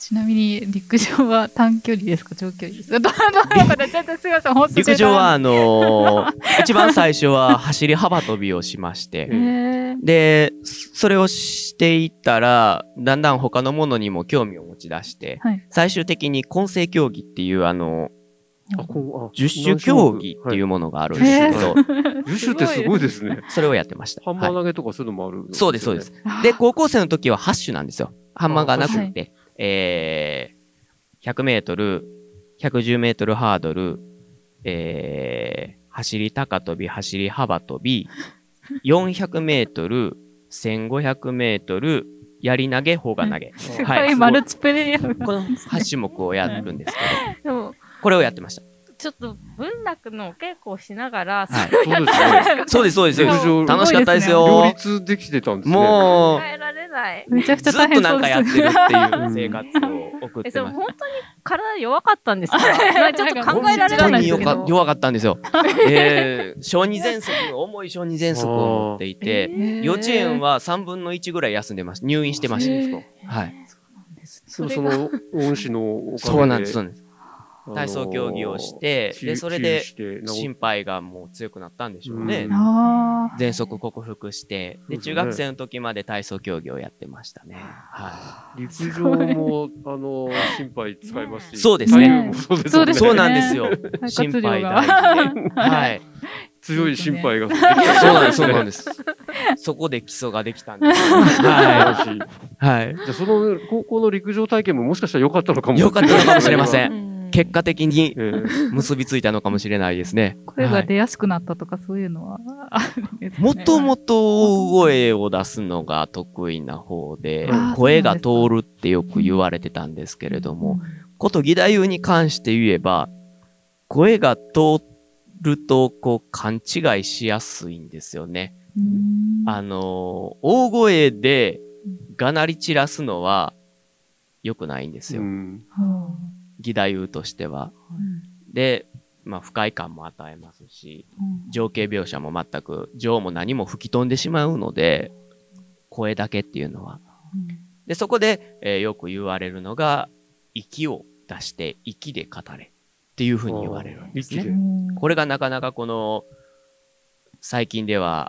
ちなみに陸上は短距離ですか？長距離ですか？陸上は、あのー 一番最初は走り幅跳びをしまして、で、それをしていったら、だんだん他のものにも興味を持ち出して、はい。最終的に混成競技っていうあの、十種競技っていうものがあるんですけど、十種ってすごいですね。それをやってました。ハンマーはい投げとかそういうのもある、そうです、そうです。。で、高校生の時は8種なんですよ。ハンマーがなくて、えー、100メートル、110メートルハードル、えー、走り高跳び、走り幅跳び、400メートル、1500メートル、やり投げ、砲が投げ。すごはいいマルチプレイヤーこの8種目をやるんですけど、でも、これをやってました。ちょっと文楽のお稽古をしながら、はいそうですね。そうです、そうです。楽しかったです両よ。立できてたんですね。も考えられない。めちゃくう、ちゃ大ずっとな変そうんですかやってるっていう生活を送っえ、てましたそれ本。当に体弱かったんですか？まあちょっと考えられないんですけど本当に弱か。弱かったんですよ。えー、小児喘息、重い小児喘息を持っていて、幼稚園は3分の1ぐらい休んでました。入院してました。そうですかはい。でもその恩師のおかげで。そうなんです、そうなんです。あのー体操競技をして治でそれで心配がもう強くなったんでしょうねうん。あ喘息克服して、で、そうで中学生の時まで体操競技をやってましたね。は陸上も、あの、心配使いますし。そうですねそうですよねい。そうなんですよ。あ。心配大事で。はい。強い心配が。そうなんです、そうなんです。そこで基礎ができたんです。は。はいはい。じゃあその高校の陸上体験ももしかしたら良かったのかも。良かったのかもしれませ。うんん結果的にええ結びついたのかもしれないですね。声が出やすくなったとかそういうのはね。もともと大声を出すのが得意な方で声が通るってよく言われてたんですけれども、こと義太夫に関して言えば、声が通ると、こう、勘違いしやすいんですよね。うん、あのー大声でがなり散らすのは良くないんですよ。義太夫としては。あうんで、まあ、不快感も与えますし、うん情景描写も全く、情も何も吹き飛んでしまうので、声だけっていうのは。で、そこで、えーよく言われるのが、息を出して、息で語れっていうふうに言われるんです息でね。うんこれがなかなかこの、最近では、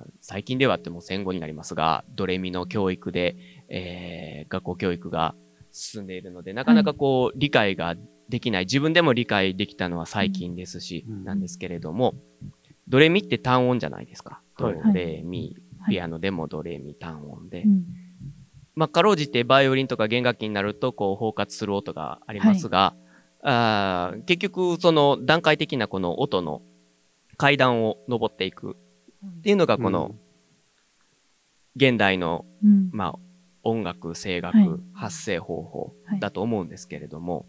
あー最近ではってもう戦後になりますが、ドレミの教育で、えー学校教育が進んでいるので、なかなかこう、理解ができない、自分でも理解できたのは最近ですし、うん。なんですけれども、ドレミって単音じゃないですか。ドはい。レミ、はい。ピアノでもドレミ単音で。うん。まあ、かろうじてバイオリンとか弦楽器になると、こう、包括する音がありますが、あー結局、その段階的なこの音の階段を登っていくっていうのが、この、現代の、うん。まあ、音楽、声楽、はい。発声方法はい。だと思うんですけれども、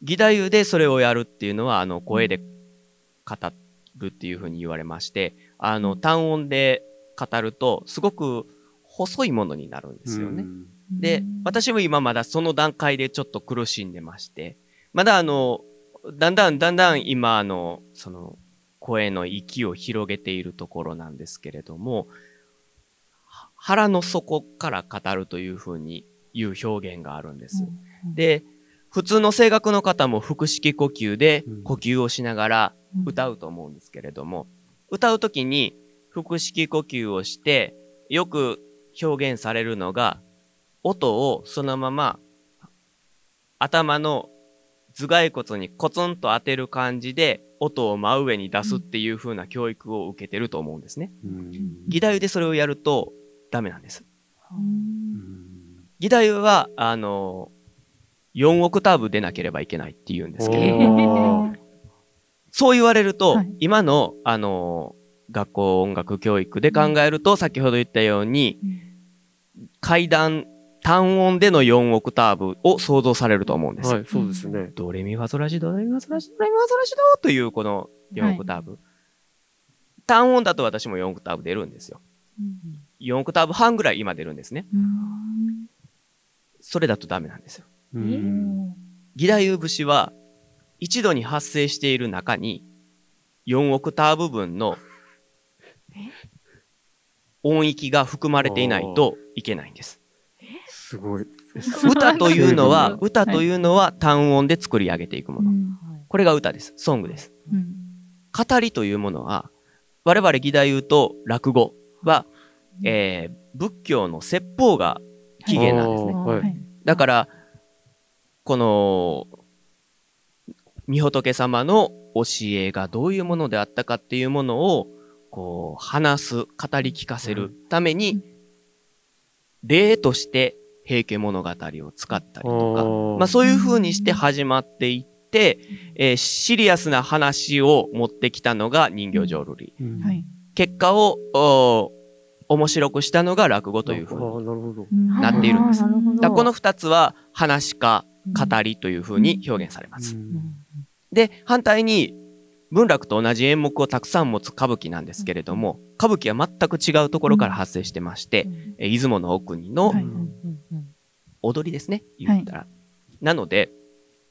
義太夫でそれをやるっていうのは、あの、声で語るっていうふうに言われまして、あの、単音で語ると、すごく細いものになるんですよね。うん。で、私も今まだその段階でちょっと苦しんでまして、まだあの、だんだんだんだん今あの、その、声の息を広げているところなんですけれども、は腹の底から語るというふうに言う表現があるんです。で、普通の声楽の方も腹式呼吸でうん。呼吸をしながらうん。歌うと思うんですけれども、歌うときに腹式呼吸をして、よく表現されるのが、音をそのまま頭の頭蓋骨にコツンと当てる感じで音を真上に出すっていう風な教育を受けてると思うんですね。うん。義太夫でそれをやるとダメなんです。うん義太夫は、あの、4オクターブ出なければいけないって言うんですけど、そう言われると、はい今の、あの、学校音楽教育で考えると、先ほど言ったように、階段、単音での4オクターブを想像されると思うんです。はい、そうですね。ドレミファソラシド、ドレミファソラシド、ドレミファソラシドというこの4オクターブ。単音だと私も4オクターブ出るんですよ。4オクターブ半ぐらい今出るんですね。うんそれだとダメなんですよ。うん義太夫節は一度に発生している中に4オクターブ分の音域が含まれていないといけないんです。すごい。歌というのは、はい歌というのは単音で作り上げていくもの。うんこれが歌です。ソングです。うん語りというものは、我々義太夫と落語は、えー仏教の説法が起源なんですね。はい。はい。だから、この、御仏様の教えがどういうものであったかっていうものを、こう、話す、語り聞かせるために、例として平家物語を使ったりとか、まあそういう風にして始まっていって、えーシリアスな話を持ってきたのが人形浄瑠璃。結果を、お面白くしたのが落語という風に。あーなっているんです。だからこの二つは話か語りという風に表現されます。うん。で、反対に、文楽と同じ演目をたくさん持つ歌舞伎なんですけれども、歌舞伎は全く違うところから発生してまして、えー出雲の奥にのはい。踊りですね、言ったら。なので、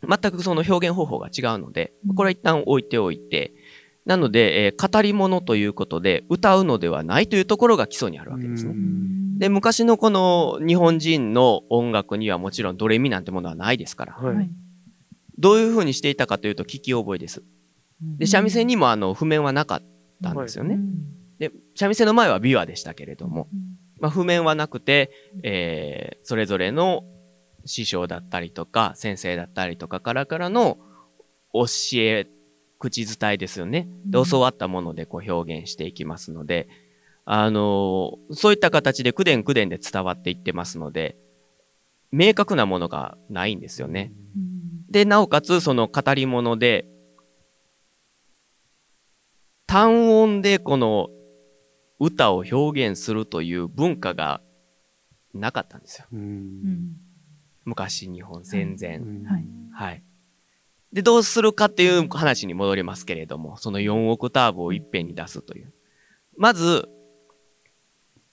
全くその表現方法が違うので、これは一旦置いておいて、なので、えー語り物ということで、歌うのではないというところが基礎にあるわけですね。で、昔のこの日本人の音楽にはもちろんドレミなんてものはないですから、はい。はいどういう風にしていたかというと聞き覚えです。で、三味線にもあの譜面はなかったんですよね。で、三味線の前は琵琶でしたけれども、まあ、譜面はなくて、えーそれぞれの師匠だったりとか、先生だったりとかからからの教え、口伝えですよね。で、うん教わったものでこう表現していきますので、あのーそういった形で口伝口伝で伝わっていってますので、明確なものがないんですよね。で、なおかつ、その語り物で、単音でこの歌を表現するという文化がなかったんですよ。うん昔、日本、戦前。はいはい。で、どうするかっていう話に戻りますけれども、その4オクターブをいっぺんに出すという。まず、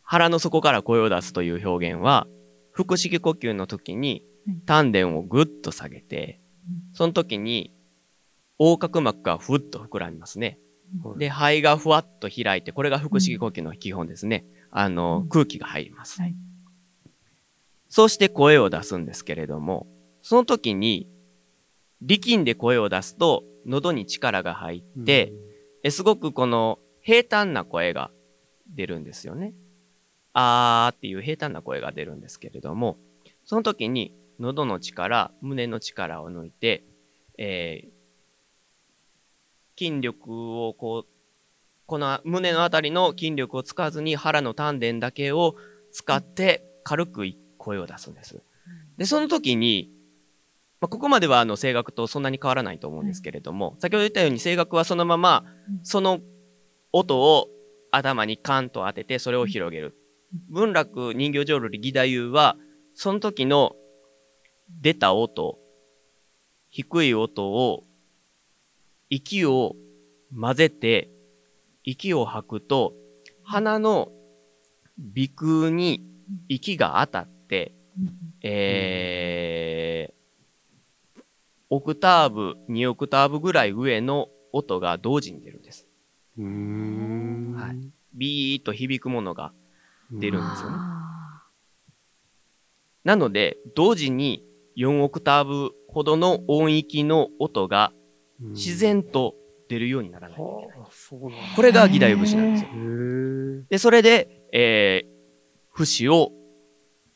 腹の底から声を出すという表現は、腹式呼吸の時にはい丹田をぐっと下げて、その時に横隔膜がふっと膨らみますね。はいで、肺がふわっと開いて、これが腹式呼吸の基本ですね。あのう、ん空気が入ります。はいそうして声を出すんですけれども、その時に、力んで声を出すと、喉に力が入って、えすごくこの平坦な声が出るんですよね。あーっていう平坦な声が出るんですけれども、その時に喉の力、胸の力を抜いて、えー筋力をこう、この胸のあたりの筋力を使わずに腹の丹田だけを使って軽く声を出すんです。で、その時に、まあ、ここまではあの声楽とそんなに変わらないと思うんですけれども、先ほど言ったように声楽はそのままうん、その音を頭にカンと当ててそれを広げる。文楽人形浄瑠璃義太夫は、その時の出た音、低い音を、息を混ぜて、息を吐くと、鼻の鼻腔に息が当たって、えー、オクターブ、2オクターブぐらい上の音が同時に出るんです。はいビーッと響くものが出るんですよね。なので、同時に4オクターブほどの音域の音がうん自然と出るようにならないといけない。これが義太夫節なんですよ。で、それで、えー、節を、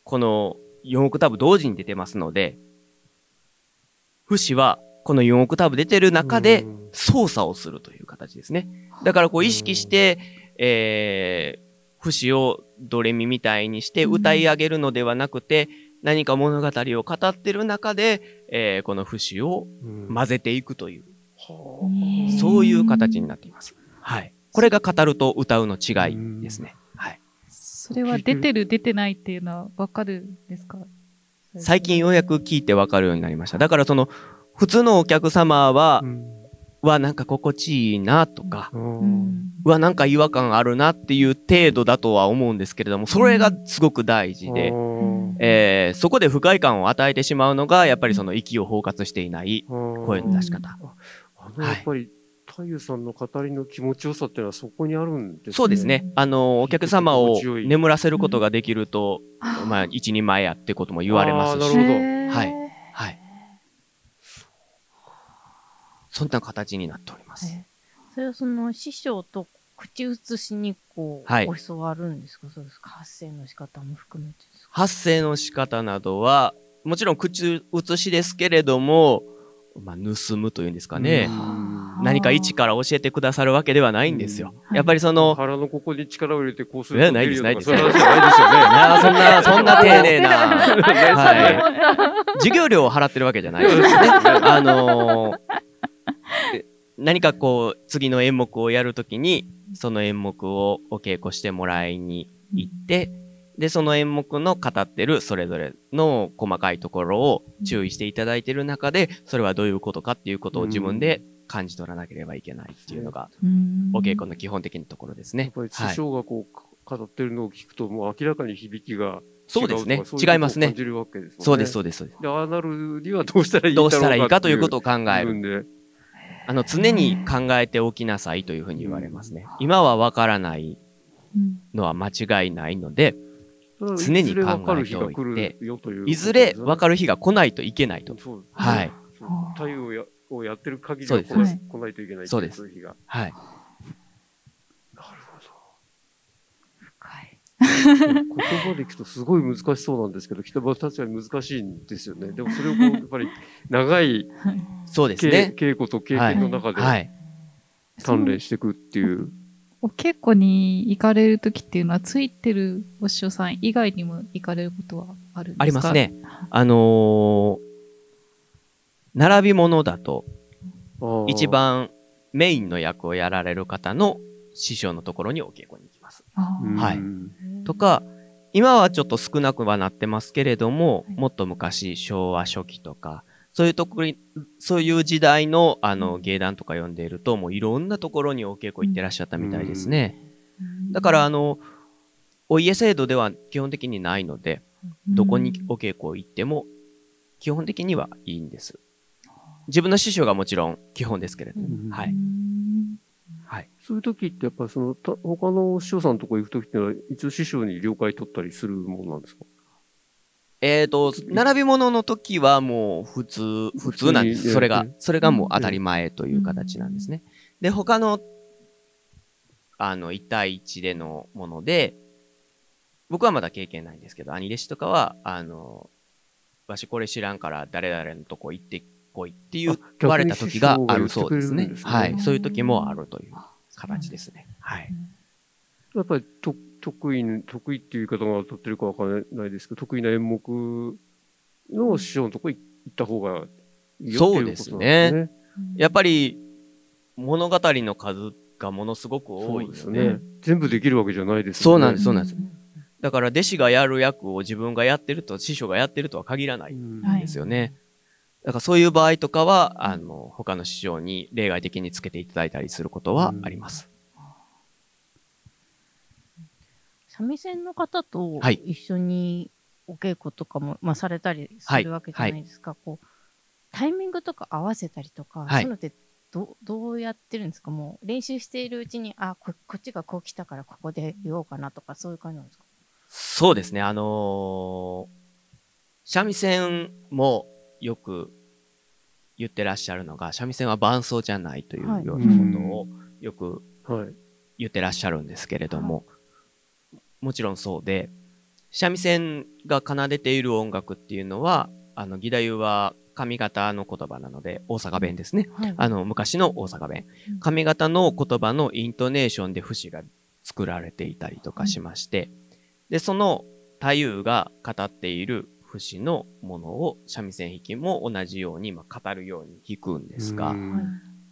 この4オクターブ同時に出てますので、節は、この4オクターブ出てる中でうん操作をするという形ですね。だからこう意識して、えー、節をドレミみたいにして歌い上げるのではなくて、何か物語を語ってる中で、えー、この節をうん混ぜていくという、はうんそういう形になっています。はい。これが語ると歌うの違いですね。はい。それは出てる出てないっていうのはわかるんですか？最近ようやく聞いてわかるようになりました。だからその、普通のお客様はあ。う、んはなんか心地いいなとか、うんうわ、なんか違和感あるなっていう程度だとは思うんですけれども、それがすごく大事で、えーそこで不快感を与えてしまうのが、やっぱりその息を包括していない声の出し方。あの、やっぱり、太夫さんの語りの気持ちよさっていうのはそこにあるんですね。そうですね。あの、お客様を眠らせることができると、まあ、一人前やってことも言われますしなるほ。どはいはい。そんな形になっております。それはその師匠と口移しにこう、はい教わるんですか？そうですか？発声の仕方も含めてですか？発声の仕方などは、もちろん口移しですけれども、まあ、盗むというんですかね。うん何か一から教えてくださるわけではないんですよ。うんやっぱりその、腹のここに力を入れてこうするとないですないですそういう話じゃないですよね。いやそんな、そんな丁寧な、は いはい。授業料を払ってるわけじゃないですね。あの何かこう、次の演目をやるときに、その演目をお稽古してもらいに行って、で、その演目の語ってるそれぞれの細かいところを注意していただいている中で、それはどういうことかっていうことを自分で感じ取らなければいけないっていうのが、お稽古の基本的なところですねやっ。ぱり師匠がこう、語ってるのを聞くと、もう明らかに響きがそうですね違いますね感じるわけですもんね。そうです、そうです、そうです。で、ああなるにはどうしたらいいんだろう どうしたらいいかということをを考える。る。あの、常に考えておきなさいというふうに言われますね。今はわからないうんのは間違いないので、常常に考えておいていずれわかる日が来ないといけないと。そうですねはい。そう太陽をやをやってる限りそうですは来なはいい来ないといけないそうですそういう日が。はい。なるほど。深い。言葉で聞くとすごい難しそうなんですけど、北場確かに難しいんですよね。でもそれをこう、やっぱり長いそうです稽ね。稽古と経験の中ではい。鍛錬していくっていう。お稽古に行かれる時っていうのは、ついてるお師匠さん以外にも行かれることはあるんですか？ありますね。あのー並び物だと、一。番メインの役をやられる方の師匠のところにお稽古に行きます。はいとか、今はちょっと少なくはなってますけれども、もっと昔、昭和初期とか、そういうところに、そういう時代の、あの、芸団とか読んでいると、もういろんなところにお稽古行ってらっしゃったみたいですね。だから、あの、お家制度では基本的にないので、どこにお稽古行っても、基本的にはいいんです。自分の師匠がもちろん基本ですけれども、うんはい。うんはい。そういう時ってやっぱりその、た他の師匠さんのとこ行く時ってのは、一応師匠に了解取ったりするもんなんですか？えっ、と、並び物の時はもう普通、普通なんです。それがそれがもう当たり前という形なんですね。で、他の、あの、1対1でのもので、僕はまだ経験ないんですけど、兄弟子とかは、あの、わしこれ知らんから誰々のとこ行ってこいって言われた時があるそうですねす。ねはい。そういう時もあるという形ですね。はい。やっぱりと得意、得意っていう言い方が当たってるかわからないですけど、得意な演目の師匠のとこ行った方がいいよっていうことなんですね。やっぱり、物語の数がものすごく多そいうのですね。全部できるわけじゃないですよね。そうなんです、そうなんです。だから弟子がやる役を自分がやってると、師匠がやってるとは限らないんうんはいですよね。だからそういう場合とかは、あの、他の師匠に例外的につけていただいたりすることはあります。三味線の方とはい。一緒にお稽古とかも、まあ、されたりするわけじゃないですか。こう、タイミングとか合わせたりとか、はい。そういうのってどどうやってるんですか？もう練習しているうちに、あ、ここっちがこう来たからここで言おうかなとか、そういう感じなんですか？そうですね、あのー三味線もよく言ってらっしゃるのが、三味線は伴奏じゃないというはいようなことをよくはい。言ってらっしゃるんですけれども、もちろんそうで、三味線が奏でている音楽っていうのは、あの、義太夫は上方の言葉なので、大阪弁ですね。はい。あの、昔の大阪弁うん。上方の言葉のイントネーションで節が作られていたりとかしまして、で、その太夫が語っている節のものを三味線弾きも同じように、まあ、語るように弾くんですが、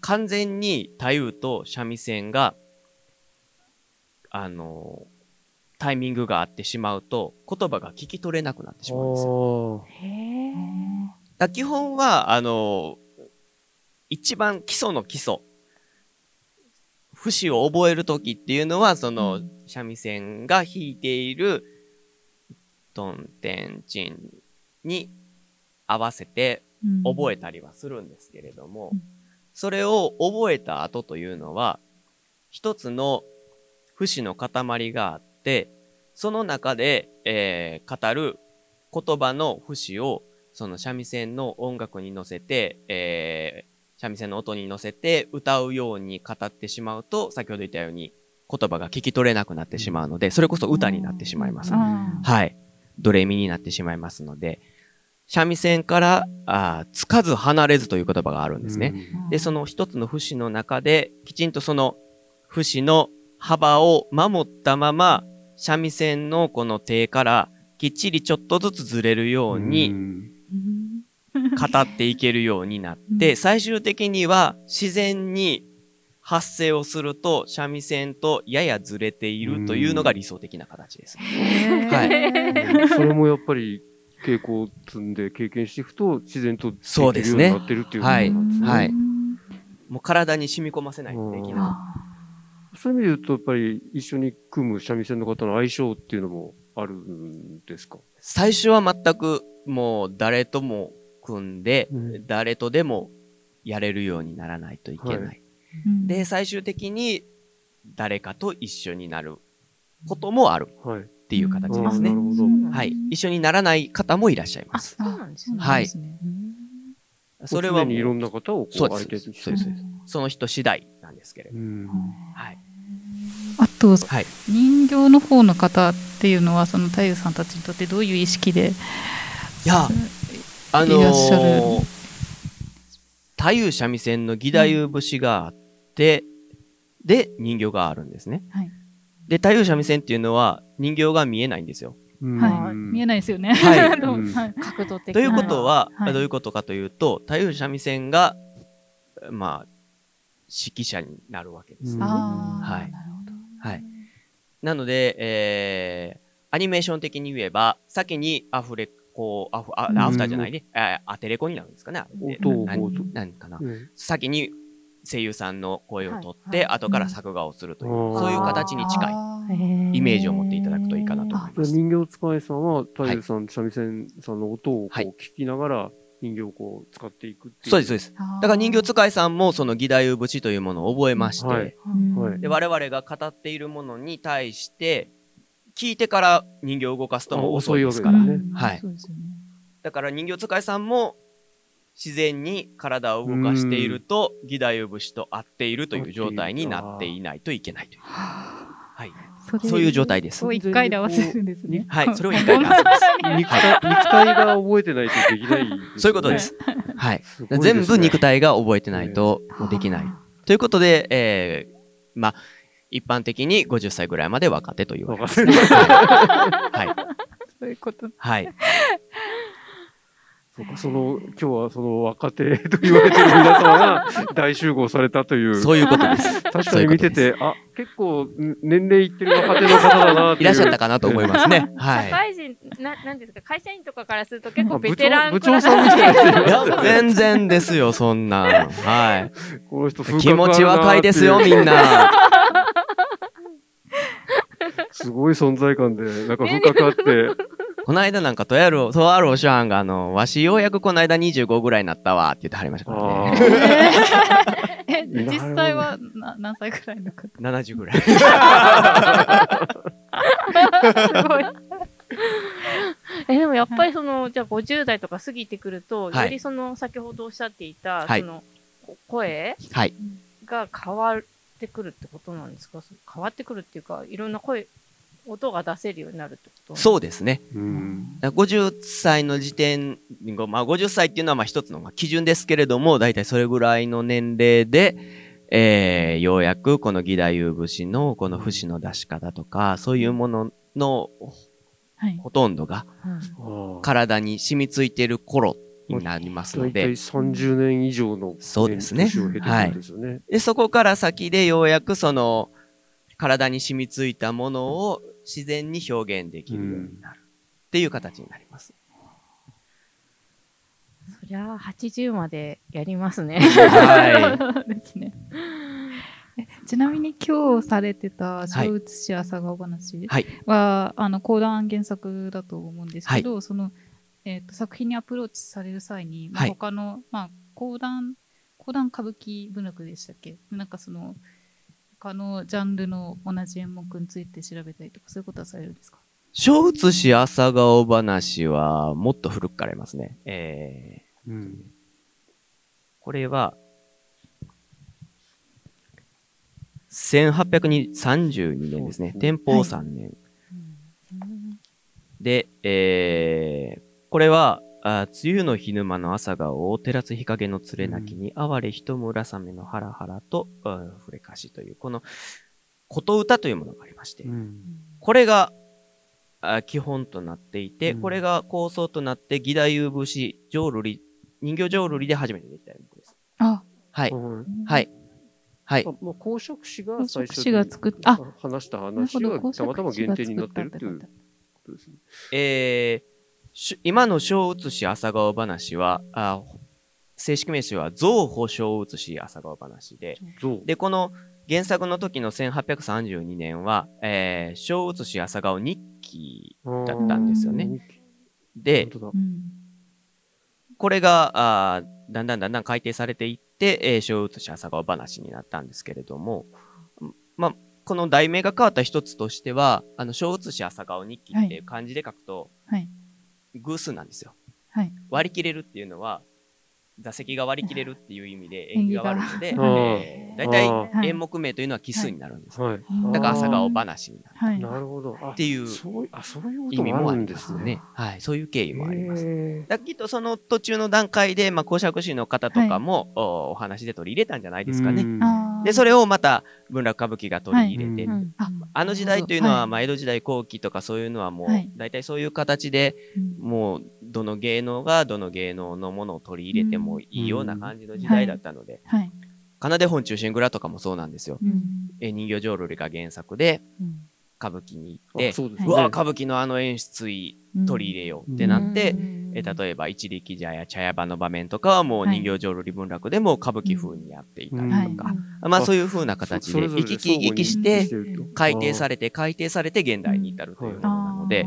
完全に太夫と三味線が、あの、タイミングがあってしまうと、言葉が聞き取れなくなってしまうんですよ。あへえ。だ基本は、あの、一番基礎の基礎。節を覚えるときっていうのは、その、三味線が弾いている、トンテンチンに合わせて覚えたりはするんですけれども、うんそれを覚えた後というのは、一つの節の塊があって、その中で、えー語る言葉の節を、その三味線の音楽に乗せて、えー三味線の音に乗せて歌うように語ってしまうと、先ほど言ったように言葉が聞き取れなくなってしまうので、それこそ歌になってしまいます。あはい。ドレミになってしまいますので、三味線から、あーつかず離れずという言葉があるんですね。ーで、その一つの節の中で、きちんとその節の幅を守ったまま、三味線のこの手からきっちりちょっとずつずれるように語っていけるようになって、うん。最終的には自然に発声をすると三味線とややずれているというのが理想的な形です。はい。それもやっぱり稽古を積んで経験していくと自然とできそうですねるようになってるっていうことはいなんですね。はい。もう体に染み込ませないとできない。あそういう意味で言うと、やっぱり一緒に組む三味線の方の相性っていうのもあるんですか？最初は全くもう誰とも組んで、うん。誰とでもやれるようにならないといけない。はーで、最終的に誰かと一緒になることもあるはい。っていう形ですねはい。一緒にならない方もいらっしゃいまあ、す。そうなんですね。はいそうなんですねそれは常にいろもう、んな方をこそう相手にしてその人次第なんですけれど。うんはい。あと、はい。人形の方の方っていうのは、その太夫さんたちにとってどういう意識でいや、あのいらっしゃる？ー、太夫三味線の義太夫節があって、で、人形があるんですね。はいで、太夫三味線っていうのは人形が見えないんですよ。うんはい、見えないですよね。はい 角度的ということは、はいどういうことかというと、太夫三味線が、まあ、指揮者になるわけです。うんああ、はいなるほど。はい。なので、えー、アニメーション的に言えば、先にアフレコ、アフ、あうんアフターじゃないね、あアテレコになるんですかね。音をなんかな。うん先に声優さんの声を取って、はい。はい後から作画をするという、うんそういう形に近いいイメージを持っていただくといいかなと思います。人形使いさんは、太夫さん、三味線さんの音をこうはい。聞きながら人形をこう使っていくっていう。そうです、そうです。だから人形使いさんもその義太夫節というものを覚えまして、はい。はい。で、我々が語っているものに対して、聞いてから人形を動かすともう遅いですから。あ遅いわけですね。はい。そうですよね。だから人形使いさんも自然に体を動かしていると、義太夫節と合っているという状態になっていないといけないという。はい。そういう状態ですを。一回で合わせるんですね。はい。それを一回で合わせます。肉体肉体が覚えてないとできない、そういうことで。す。はい。全部肉体が覚えてないともうできない。ということで、えー、まあ、一般的に50歳ぐらいまで若手と言われます。若手はい。そういうこと。はい。そうか、その、今日はその若手と言われてる皆様が 大集合されたという。そういうことです。確かに見てて、あ、結構ん年齢いってる若手の方だなっていう。いらっしゃったかなと思いますね。はい。社会人、な、なんですか、会社員とかからすると結構あベテラン部長部長さんみたいな人いいや全然ですよ、そんなん。はい。この人気持ち若いですよ、みんな。すごい存在感で、なんか風格あって、この間なんか、とある、とあるお師範が、あの、わしようやくこの間25ぐらいになったわ、って言ってはりましたからあね。え、実際はな何歳ぐらいの方？70ぐらい。すごい。え、でもやっぱりその、じゃあ50代とか過ぎてくると、はいよりその、先ほどおっしゃっていた、はいその、こ声？はい。が変わってくるってことなんですか？そ変わってくるっていうか、いろんな声、音が出せるようになるってこと？そうですね。うん。だから50歳の時点、まあ50歳っていうのはまあ一つのまあ基準ですけれども、だいたいそれぐらいの年齢で、えー、ようやくこの義太夫節のこの節の出し方とか、そういうもののはい。ほとんどが体に染みついている頃になりますの大体で、30年以上のそうですね年を経てるんですよね。で、そこから先でようやくその体に染みついたものを自然に表現できるようになるっていう形になります。そりゃあ、80までやりますね。は ですね。えちなみに今日されてた小写し朝顔話はいは、あの講談原作だと思うんですけど、その、えっと作品にアプローチされる際に、まあはい他の、まあ、講談講談歌舞伎文楽でしたっけ？なんかその、他のジャンルの同じ演目について調べたりとか、そういうことはされるんですか？小写し朝顔話はもっと古くからありますね。えー、うん。これは、1832年ですね。天保3年。で、えー、これは、あ梅雨の日沼の朝顔を照らす日陰の連れなきに、哀れ人村雨のハラハラと、うん触れかしという、この、琴歌というものがありまして、うん。これが、あ基本となっていて、うんこれが構想となって、義太夫節、浄瑠璃、人形浄瑠璃で初めてできた演目です。あ、はい。はいはい。はいあ。まあ、公職士が公最初職士が作っあ話した話が公たまたま職限定になってるっていうことですね。えーし今の小写し朝顔話は、あ正式名称は造保小写し朝顔話で。で、この原作の時の1832年は、えー小写し朝顔日記だったんですよね。で。これが、あーだんだんだんだん改定されていって、えー小写し朝顔話になったんですけれども、まあ、この題名が変わった一つとしては、あの、小写し朝顔日記っていう漢字で書くと、はい。偶数なんですよ。はい。割り切れるっていうのは、座席が割り切れるっていう意味で縁起が悪いので、えー大体演目名というのは奇数になるんですよ。はい。だから朝顔話になるはい。なるほど。あっていうそうあ、そういうこ意味もありまるんですすね。ね。はい。そういう経緯もあります。へだきっとその途中の段階で、まあ、公爵士の方とかも、おお話で取り入れたんじゃないーですかね。で、それをまた文楽歌舞伎が取り入れて、はい。うんああの時代というのは、はい。まあ、江戸時代後期とかそういうのはもう、はい。大体そういう形で、うん。もう、どの芸能がどの芸能のものを取り入れてもいいような感じの時代だったので、はい。奏で本中心蔵とかもそうなんですよ。うん。え人形浄瑠璃が原作でうん。歌舞伎に行っあて、そうわ、歌舞伎のあの演出取り入れようってなって、うんえ例えば一力茶や茶屋場の場面とかはもうはい。人形浄瑠璃文楽でも歌舞伎風にやっていたりうん。とか、はい。まあそういう風な形で行き来行きし相て改訂されて改訂されて現代に至るというものなので、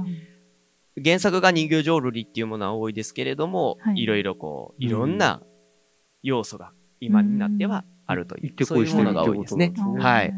原作が人形浄瑠璃っていうものは多いですけれども、はい。いろいろこう、いろんな要素が今になってはあるという、行ってそういうものが多いですね。はい。